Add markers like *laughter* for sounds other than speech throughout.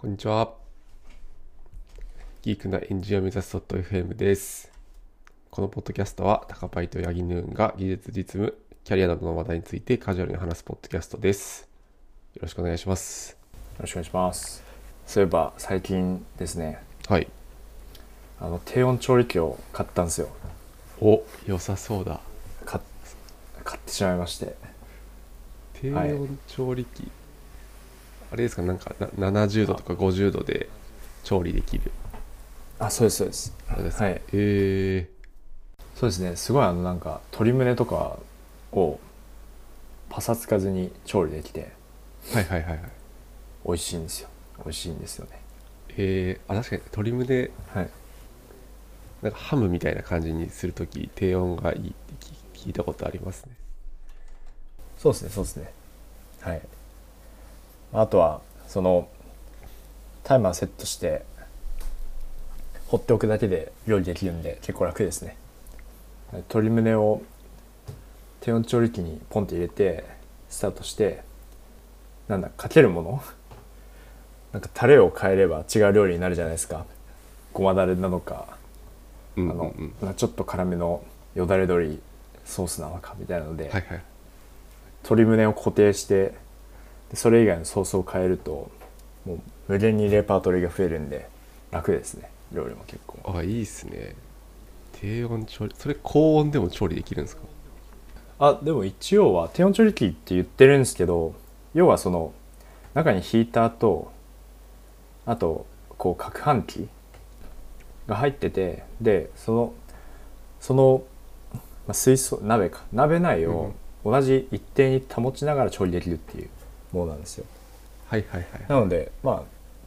こんにちは。ギークなエンジニアを目指す .fm です。このポッドキャストは、タカパイとヤギヌーンが技術実務、キャリアなどの話題についてカジュアルに話すポッドキャストです。よろしくお願いします。よろしくお願いしますそういえば最近ですねはい。あの低温調理器を買ったんですよお、良さそうだ。買っ買ってしまいまして低温調理器。あれですか、なんかな70度とか50度で調理できる。あそうですそうです。ですか？はい。えそうですね。すごいあのなんか鶏胸とかをパサつかずに調理できてー、はいはいはいはい。美味しいんですよ。美味しいんですよね。えー、あ、確かに鶏胸、はい。なんかハムみたいな感じにするとき低温がいいって聞聞いたことありますね。そうですねそうですね。はいあとはそのタイマーセットして放っておくだけで料理できるんで結構楽ですね。鶏胸を低温調理器にポンって入れてスタートしてなんだかけるもの？*laughs* なんかタレを変えれば違う料理になるじゃないですか。ごまだれなのか。うんうんあの、ちょっと辛めのよだれ鶏ソースなのかみたいなので、はいはい。鶏胸を固定してでそれ以外のソースを変えるともう無限にレパートリーが増えるんで楽ですね。料理も結構。あ、いいっすね。低温調理、それ高温でも調理できるんですか？あでも一応は低温調理器って言ってるんですけど要はその中にヒーターとあとこう攪拌機が入っててでそのその、まあ、水槽鍋か。鍋内を同じ一定に保ちながら調理できるっていうものなんですよ。はいはいはい。なのでまあ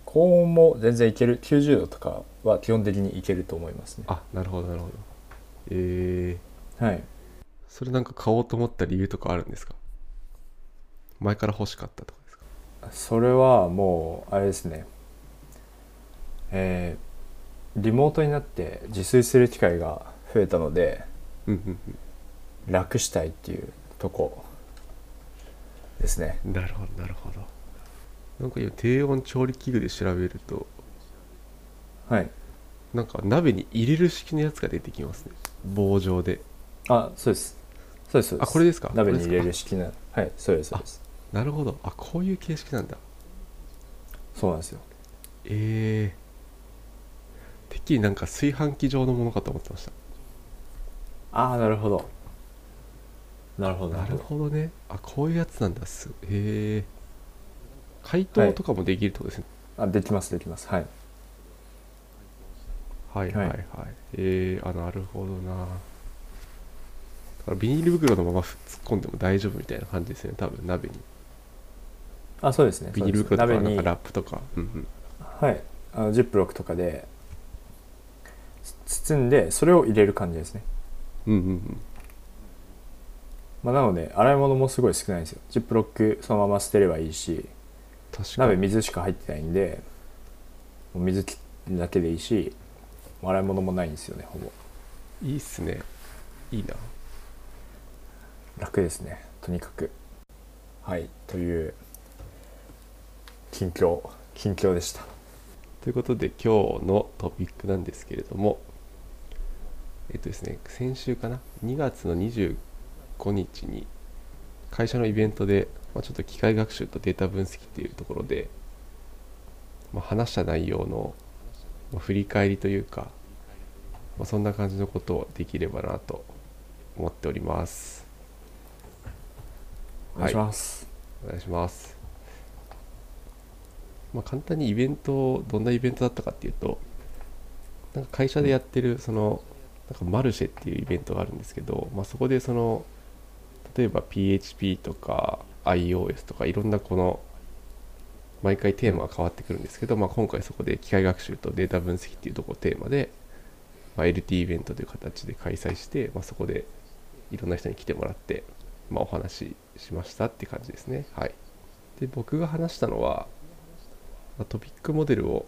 高温も全然いける。90度とかは基本的にいけると思いますね。あ、なるほどなるほど。えー、はい。それなんか買おうと思った理由とかあるんですか？前から欲しかったとかですか？それはもうあれですね。えーリモートになって自炊する機会が増えたのでうんうん。楽したいっていうとこですねうん。なるほどなるほど。なんか今低温調理器具で調べると、はいなんか鍋に入れる式のやつが出てきますね。棒状で。あそうですそうですそうですあこれですか？鍋に入れる式なはいそうですそうですなるほど。あ、こういう形式なんだ。そうなんですよえー、てっきりなんか炊飯器状のものかと思ってました。ああなるほどなるほどなるほどね。あ、こういうやつなんだ。すへえ。解凍とかもできるってことですね。あできますできますはいはい、はい、はいえー、あ、なるほどな。だからビニール袋のまま突っ込んでも大丈夫みたいな感じですよね。多分鍋に。あそうですねビニール袋とかなんかラップとか。うんうん。はいあのジップロックとかでつ包んでそれを入れる感じですね、うんうんうん。まあ、なので洗い物もすごい少ないんですよジップロックそのまま捨てればいいし確かに。鍋水しか入ってないんで水切るだけでいいし洗い物もないんですよねほぼいいっすね。いいな。楽ですねとにかくはいという近況近況でしたということで今日のトピックなんですけれどもえっとですね先週かな？2月の25日に会社のイベントで、まあ、ちょっと機械学習とデータ分析っていうところで、まあ、話した内容の、まあ振り返りというか、まあ、そんな感じのことをできればなと思っておりますお願いします、お願いします。まあ、簡単にイベント、どんなイベントだったかっていうと、なんか会社でやってる、その、なんかマルシェっていうイベントがあるんですけど、まあ、そこでその、例えば PHP とか iOS とかいろんなこの、毎回テーマが変わってくるんですけど、まあ、今回そこで機械学習とデータ分析っていうところをテーマで、まあ、LT イベントという形で開催して、まあ、そこでいろんな人に来てもらって、まあ、お話ししましたって感じですね。はい。で、僕が話したのは、まトピックモデルを、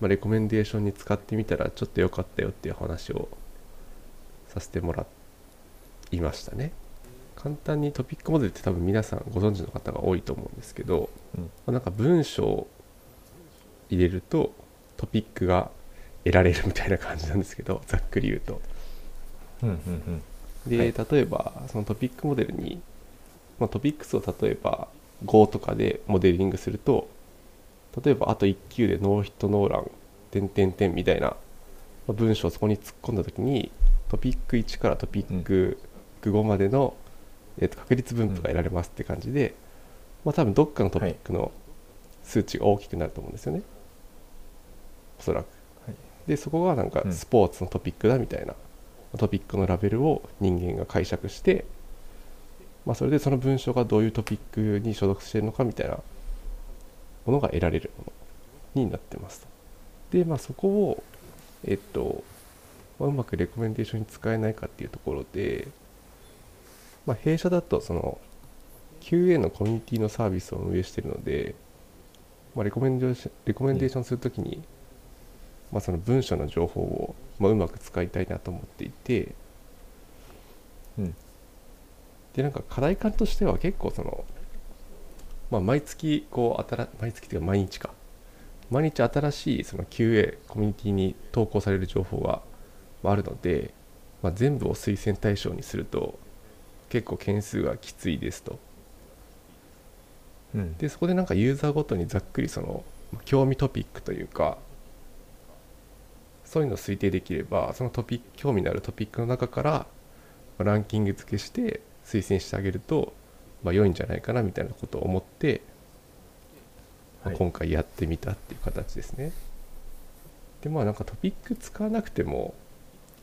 ま、レコメンデーションに使ってみたらちょっと良かったよっていう話をさせてもらいましたね。簡単にトピックモデルって多分皆さんご存知の方が多いと思うんですけど、うん。まあなんか文章入れるとトピックが得られるみたいな感じなんですけど *laughs* ざっくり言うと。うんうんうん。で、はい。例えばそのトピックモデルに、まあ、トピックスを例えば5とかでモデリングすると例えばあと1球でノーヒットノーラン点点点みたいなまあ文章をそこに突っ込んだ時にトピック1からトピック5までの、えーと確率分布が得られますって感じで、まあ、多分どっかのトピックの数値が大きくなると思うんですよね、おそらく。はいでそこがなんかうんスポーツのトピックだみたいな、トピックのラベルを人間が解釈して、まあ、それでその文章がどういうトピックに所属しているのかみたいなものが得られるものになってますと。で、まあ、そこを、えっと、まあうまくレコメンデーションに使えないかっていうところで、まあ、弊社だとその QA のコミュニティのサービスを運営しているので、まあ、レコメンデーションレコメンデーションするときに、まあ、その文章の情報を、まあ、うまく使いたいなと思っていてうん。でなんか課題感としては結構その、まあ、毎月こう新毎月っていうか毎日か。毎日新しいその QA コミュニティに投稿される情報がまああるので、まあ、全部を推薦対象にすると結構件数がきついですと。うん。でそこでなんかユーザーごとにざっくりそのまあ興味トピックというかそういうのを推定できればそのトピック興味のあるトピックの中からまあランキング付けして推薦してあげると、まあ、良いんじゃないかなみたいなことを思って、まあはい。今回やってみたっていう形ですね。でまあなんかトピック使わなくても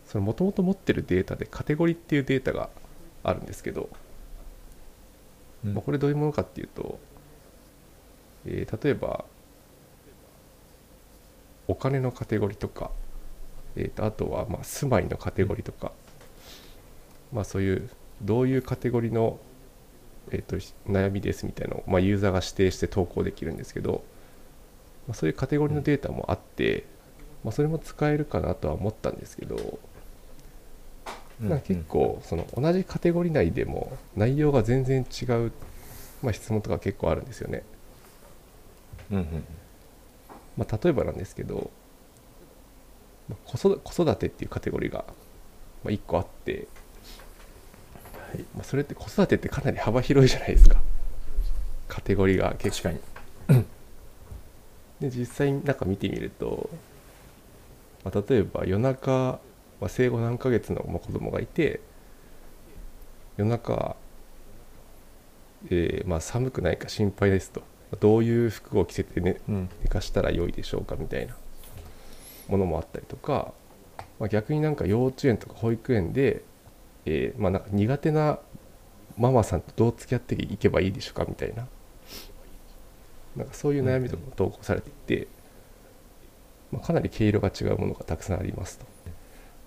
そのもともと持ってるデータでカテゴリーっていうデータがあるんですけど、うん。まあ、これどういうものかっていうと、えー例えばお金のカテゴリーとか、えーとあとはまあ住まいのカテゴリーとか、まあ、そういうどういうカテゴリーの、えー、と悩みですみたいなのを、まあ、ユーザーが指定して投稿できるんですけど、まあ、そういうカテゴリーのデータもあって、まあ、それも使えるかなとは思ったんですけど、うんなんか結構その同じカテゴリー内でも内容が全然違う、まあ、質問とか結構あるんですよね。うんうんまあ、例えばなんですけど、まあ子育子育てっていうカテゴリーがまあ1個あって、はい。まあ、それって子育てってかなり幅広いじゃないですか。カテゴリーが結確構かに。で実際になんか見てみると、まあ、例えば夜中、まあ、生後何ヶ月のまあ子供がいて夜中、えーまあ、寒くないか心配ですと。どういう服を着せて、ね、うん。寝かしたら良いでしょうかみたいなものもあったりとか、まあ、逆になんか幼稚園とか保育園で、えーまあ、なんか苦手なママさんとどう付き合っていけばいいでしょうかみたいな。なんかそういう悩みとかも投稿されていて、まあ、かなり毛色が違うものがたくさんありますと。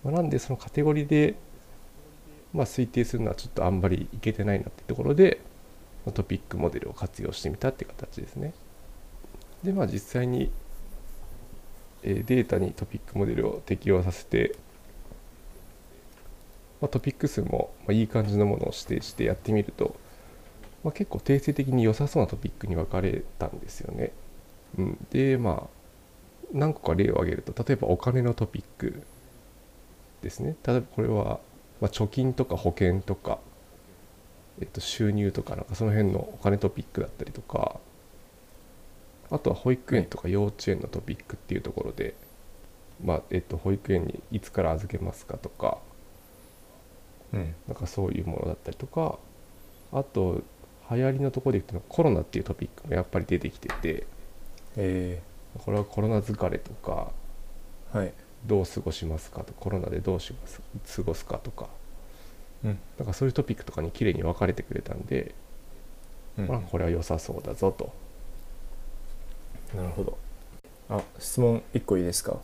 まあ、なんでそのカテゴリーで、まあ、推定するのはちょっとあんまりいけてないなってところで、まトピックモデルを活用してみたって形ですね。でまあ実際に、えデータにトピックモデルを適用させて、まあ、トピック数もまいい感じのものを指定してやってみると、まあ、結構定性的に良さそうなトピックに分かれたんですよね。うん、でまあ何個か例を挙げると例えばお金のトピックですね。例えばこれは、まあ、貯金とか保険とか、えっと、収入とかなんかその辺のお金トピックだったりとかあとは保育園とか幼稚園のトピックっていうところで、まあえっと、保育園にいつから預けますかとかうん。なんかそういうものだったりとかあと流行りのところで言うとコロナっていうトピックもやっぱり出てきててえこれはコロナ疲れとかーはいどう過ごしますかとコロナでどうします過ごすかとか。うん。なんかそういうトピックとかに綺麗に分かれてくれたんで、うん。まあ、これは良さそうだぞと。なるほど。あ質問1個いいですか？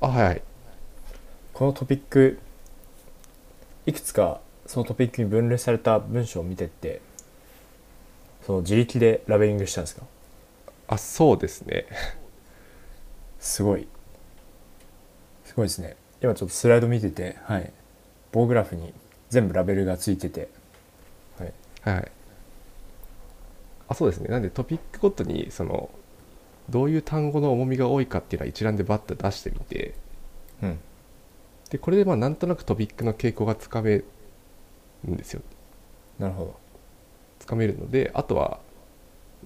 あはいはい。このトピックいくつかそのトピックに分類された文章を見てってその自力でラベリングしたんですか？あそうですね。すごい。すごいですね。今ちょっとスライド見ててはい。棒グラフに全部ラベルがついててはい。はい。あそうですね。なんでトピックごとにそのどういう単語の重みが多いかっていうのは一覧でバッと出してみて。うん。でこれでまあなんとなくトピックの傾向がつかめるんですよ。なるほど。つかめるのであとは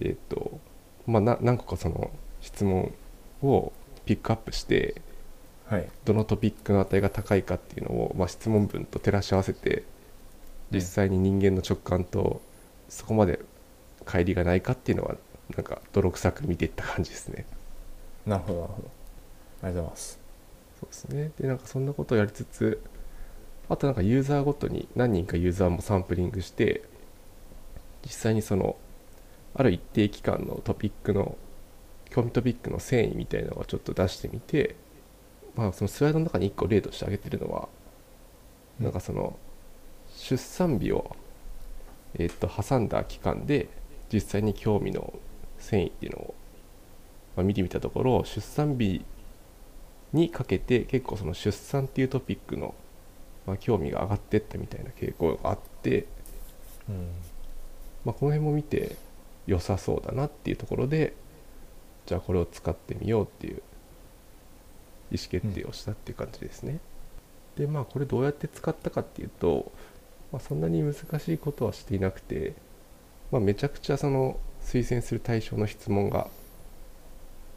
えっ、とまあな何個かその質問をピックアップしてはいどのトピックの値が高いかっていうのを、まあ、質問文と照らし合わせて実際に人間の直感とそこまで乖離がないかっていうのはなんか泥臭く見ていった感じですね。なるほどなるほど。ありがとうございます。そうですね。でなんかそんなことをやりつつあとなんかユーザーごとに何人かユーザーもサンプリングして実際にそのある一定期間のトピックの興味トピックの繊維みたいなのをちょっと出してみてまあそのスライドの中に1個例として挙げてるのはうんなんかその出産日をえっと挟んだ期間で実際に興味の繊維っていうのをまあ見てみたところ出産日にかけて結構その出産っていうトピックの、まあ、興味が上がってったみたいな傾向があって、うん。まあ、この辺も見て良さそうだなっていうところでじゃあこれを使ってみようっていう意思決定をしたっていう感じですね。でまあこれどうやって使ったかっていうと、まあ、そんなに難しいことはしていなくて、まあ、めちゃくちゃその推薦する対象の質問が、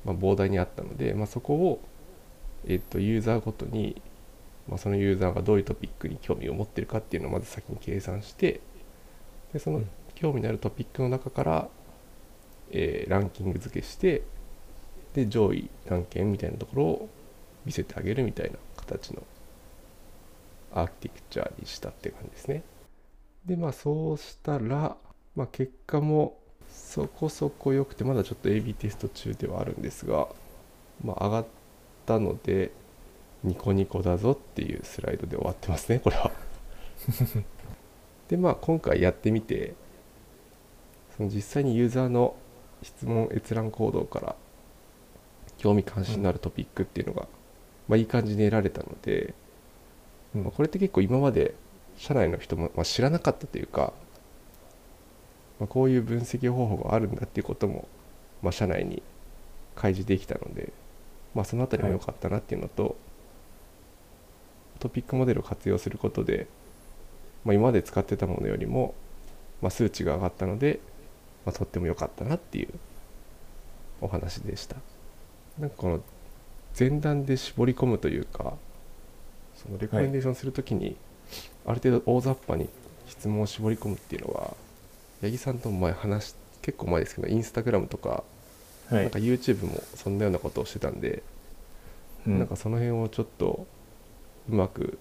まあ、膨大にあったので、まあ、そこを、えっとユーザーごとに、まあ、そのユーザーがどういうトピックに興味を持ってるかっていうのをまず先に計算してでそのうん興味のあるトピックの中から、えーランキング付けしてで上位何件みたいなところを見せてあげるみたいな形のアーキテクチャにしたって感じですね。でまあそうしたら、まあ、結果もそこそこ良くてまだちょっと AB テスト中ではあるんですが、まあ、上がったのでニコニコだぞっていうスライドで終わってますねこれは。でまあ今回やってみてその実際にユーザーの質問閲覧行動から興味関心のあるトピックっていうのが、まあ、いい感じに得られたので、うんこれって結構今まで社内の人も、まあ、知らなかったというか、まあ、こういう分析方法があるんだっていうことも、まあ、社内に開示できたので、まあ、そのあたりも良かったなっていうのと、トピックモデルを活用することで、まあ、今まで使ってたものよりも、まあ、数値が上がったので、まあ、とっても良かったなっていうお話でした。なんかこの前段で絞り込むというかそのレコメンデーションするときに、ある程度大雑把に質問を絞り込むっていうのは八木さんとも前話し結構前ですけどインスタグラムとか,、はい。なんか YouTube もそんなようなことをしてたんで、うん。なんかその辺をちょっとうまく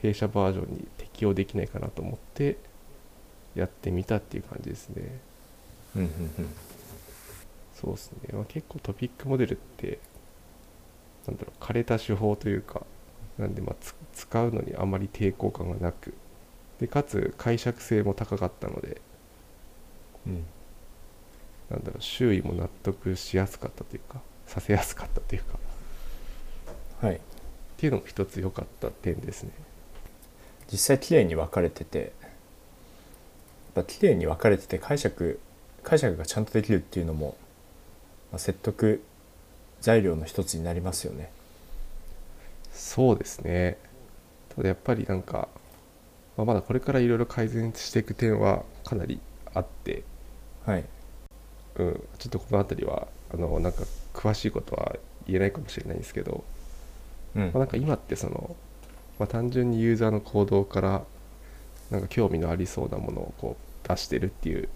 弊社バージョンに適用できないかなと思ってやってみたっていう感じですね。うんうんそうですね、まあ、結構トピックモデルってなんだろう枯れた手法というかなんでま使うのにあまり抵抗感がなくでかつ解釈性も高かったのでうん。なんだろう周囲も納得しやすかったというかさせやすかったというか。はい。っていうのも一つ良かった点ですね。実際綺麗に分かれててやっぱ綺麗に分かれてて解釈解釈がちゃんとできるっていうのも、まあ、説得材料の一つになりますよね。そうですね。ただやっぱりなんか、まあ、まだこれからいろいろ改善していく点はかなりあって。はい。うん、ちょっとこの辺りはあのなんか詳しいことは言えないかもしれないんですけど、うん。まあ、なんか今ってその、まあ、単純にユーザーの行動からなんか興味のありそうなものをこう出してるっていう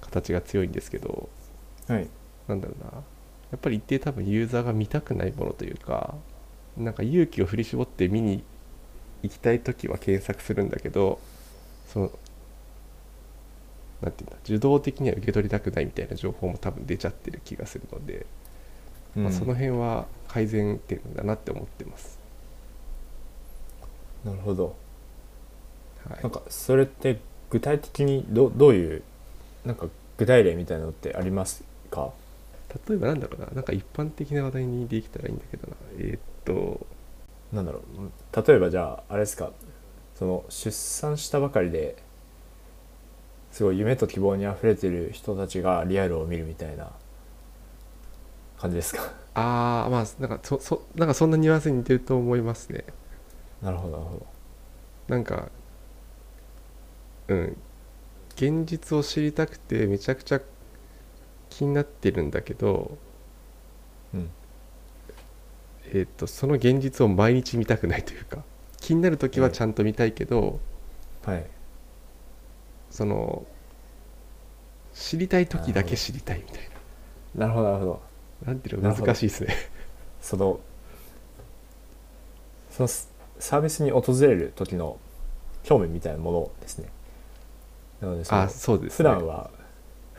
形が強いんですけど。はい。なんだろうなやっぱり一定多分ユーザーが見たくないものというかなんか勇気を振り絞って見に行きたい時は検索するんだけどそのなんていうんだ受動的には受け取りたくないみたいな情報も多分出ちゃってる気がするので、まあ、その辺は改善点だなって思ってます。なるほど。はいなんかそれって具体的にどどういうなんか具体例みたいなのってありますか？例えばなんだろうななんか一般的な話題にできたらいいんだけどな。えーっと。なんだろう。例えばじゃああれですか。その出産したばかりですごい夢と希望にあふれてる人たちがリアルを見るみたいな感じですか？ああまあなんかそそなんかそんなニュアンスに似てると思いますね。なるほどなるほど。なんかうん。現実を知りたくてめちゃくちゃ気になってるんだけどうん。えー、とその現実を毎日見たくないというか *laughs* 気になる時はちゃんと見たいけど、はい。その知りたい時だけ知りたいみたいな。るほどなるほど。ななんていうの難しいですね。*laughs* そのそのスサービスに訪れる時の興味みたいなものですね。なのでそのあそうです、ね、普段は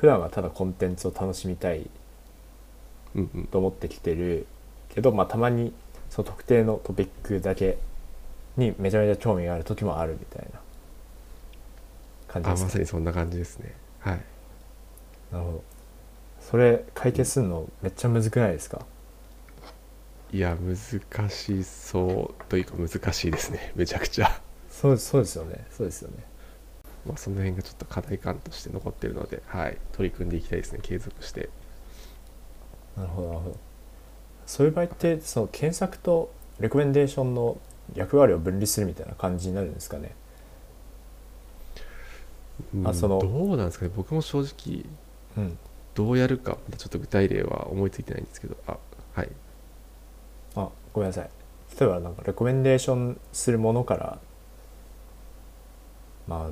普段はただコンテンツを楽しみたいと思ってきてる。けど、まあ、たまにその特定のトピックだけにめちゃめちゃ興味がある時もあるみたいな感じあですかまさにそんな感じですね。はい。なるほど。それ解決するのめっちゃむずくないですか？いや難しそうというか難しいですね。めちゃくちゃ。そうそうですよね。そうですよねまあその辺がちょっと課題感として残ってるのではい。取り組んでいきたいですね。継続して。なるほどなるほど。そういう場合ってその検索とレコメンデーションの役割を分離するみたいな感じになるんですかね？あうんそのどうなんですかね。僕も正直うん。どうやるかちょっと具体例は思いついてないんですけど。あはい。あごめんなさい。例えばなんかレコメンデーションするものからまあ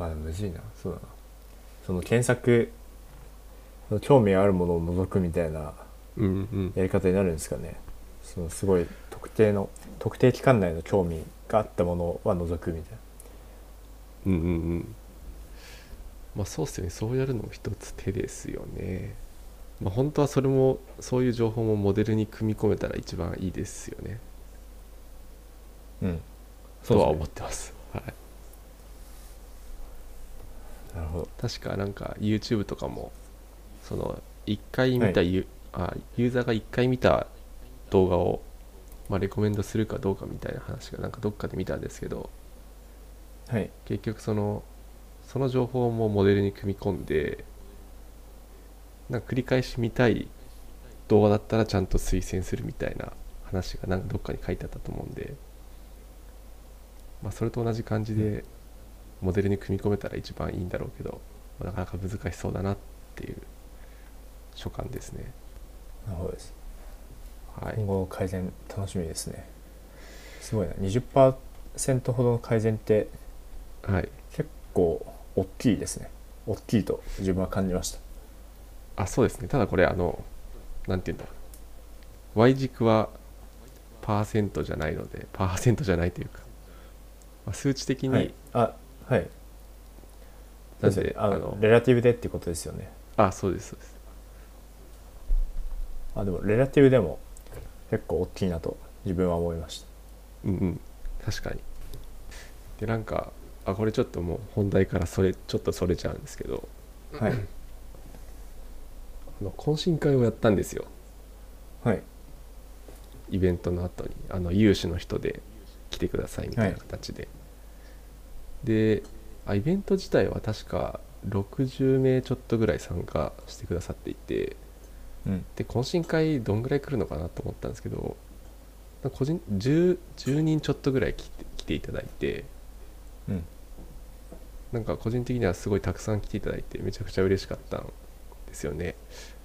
まあむずいな。そうだな。その検索その興味あるものを除くみたいなうんうん。やり方になるんですかね。そのすごい特定の特定期間内の興味があったものは除くみたいうんうんうん。まあそうっすよね。そうやるのも一つ手ですよね。まあ本当はそれもそういう情報もモデルに組み込めたら一番いいですよね。なうん。とはそうで思ってます。はいなるほど。確かなんか YouTube とかもその1回見たユ,、あユーザーが1回見た動画を、まあ、レコメンドするかどうかみたいな話がなんかどっかで見たんですけどはい。結局そのその情報もモデルに組み込んでなんか繰り返し見たい動画だったらちゃんと推薦するみたいな話がなんかどっかに書いてあったと思うんで、まあ、それと同じ感じでモデルに組み込めたら一番いいんだろうけど、まあなかなか難しそうだなっていう所感ですね。なるほどです。はい。今後の改善楽しみですね。すごいな。20%ほどの改善ってはい、結構大きいですね。大きいと自分は感じました。あそうですね。ただこれあのなんていうんだ。Y 軸はパーセントじゃないのでパーセントじゃないというか、まあ、数値的に、はい。あはい。なんであのレラティブでってことですよね。あそうですそうです。あでもレラティブでも結構大きいなと自分は思いました。うんうん。確かに。でなんかあこれちょっともう本題からそれちょっとそれちゃうんですけど。はい。あの懇親会をやったんですよ。はい。イベントの後にあの有志の人で来てくださいみたいな形で、であイベント自体は確か60名ちょっとぐらい参加してくださっていてうん。で懇親会どんぐらい来るのかなと思ったんですけど個人 10, 10人ちょっとぐらい来て来ていただいてうん。なんか個人的にはすごいたくさん来ていただいてめちゃくちゃ嬉しかったんですよね。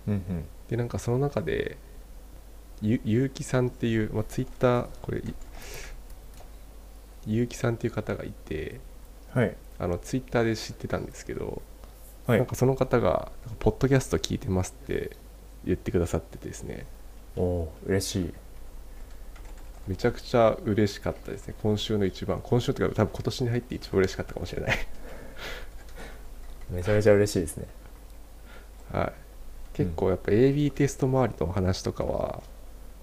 うんうん。でなんかその中でゆゆうきさんっていう、まあ、ツイッターこれいゆうきさんっていう方がいてはい。あのツイッターで知ってたんですけど、はい。なんかその方が「なんかポッドキャスト聞いてます」って言ってくださっててですね。おおー嬉しい。めちゃくちゃ嬉しかったですね。今週の一番。今週というか多分今年に入って一番嬉しかったかもしれない。めちゃめちゃ嬉しいですね。はい。結構やっぱ AB テスト周りの話とかは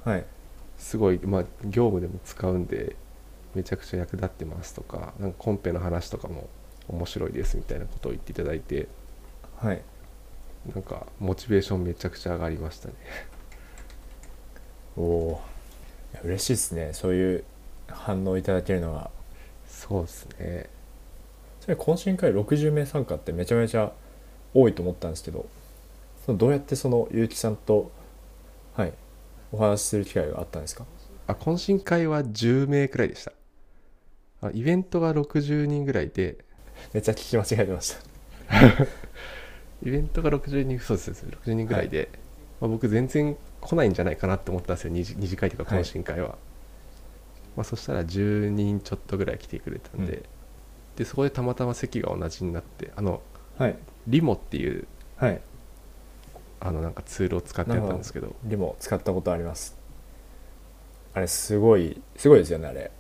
はい。すごい、まあ、業務でも使うんでめちゃくちゃ役立ってますとかなんかコンペの話とかも面白いですみたいなことを言っていただいてはい。なんかモチベーションめちゃくちゃ上がりましたね。おお嬉しいですね。そういう反応いただけるのがそうですね。それ懇親会60名参加ってめちゃめちゃ多いと思ったんですけどそのどうやってその結城さんとはいお話しする機会があったんですか？あ懇親会は10名くらいでしたあイベントが60人ぐらいでめっちゃ聞き間違えてました。*laughs* イベントが60人そうですそうです。60人ぐらいで、まあ、僕全然来ないんじゃないかなって思ったんですよ。二次二次会とか懇親会は、まあ、そしたら10人ちょっとぐらい来てくれたんで、うん。でそこでたまたま席が同じになってあのはい。リモっていうはい。あのなんかツールを使ってやったんですけど。リモ使ったことあります。あれすごいすごいですよねあれ、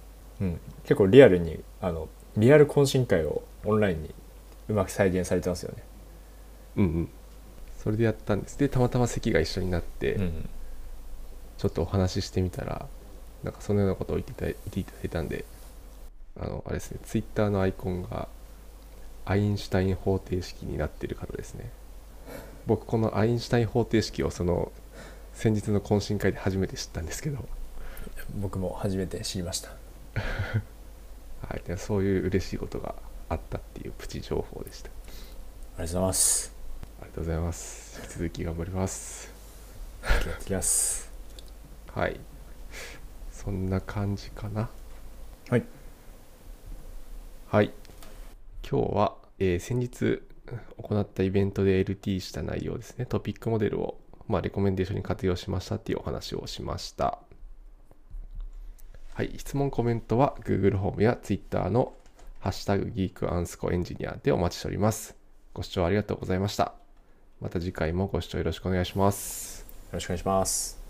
うん、結構リアルにあのリアル懇親会をオンラインにうまく再現されてますよね。うんうん。それでやったんです。でたまたま席が一緒になって、うんちょっとお話ししてみたらなんかそのようなことを言っていただい言っていただいたんであのあれですねツイッターのアイコンがアインシュタイン方程式になっている方ですね。僕このアインシュタイン方程式をその先日の懇親会で初めて知ったんですけど、僕も初めて知りました *laughs* はい、でそういう嬉しいことがあったっていうプチ情報でした。ありがとうございます。ありがとうございます。引き続き頑張ります。やってきます。*laughs* はい。そんな感じかな。はい。はい。今日は、えー先日行ったイベントで LT した内容ですね。トピックモデルを、まあ、レコメンデーションに活用しましたっていうお話をしましたはい質問コメントは Google ホームや Twitter のハッシュタグギークアンスコエンジニアでお待ちしております。ご視聴ありがとうございました。また次回もご視聴よろしくお願いします。よろしくお願いします。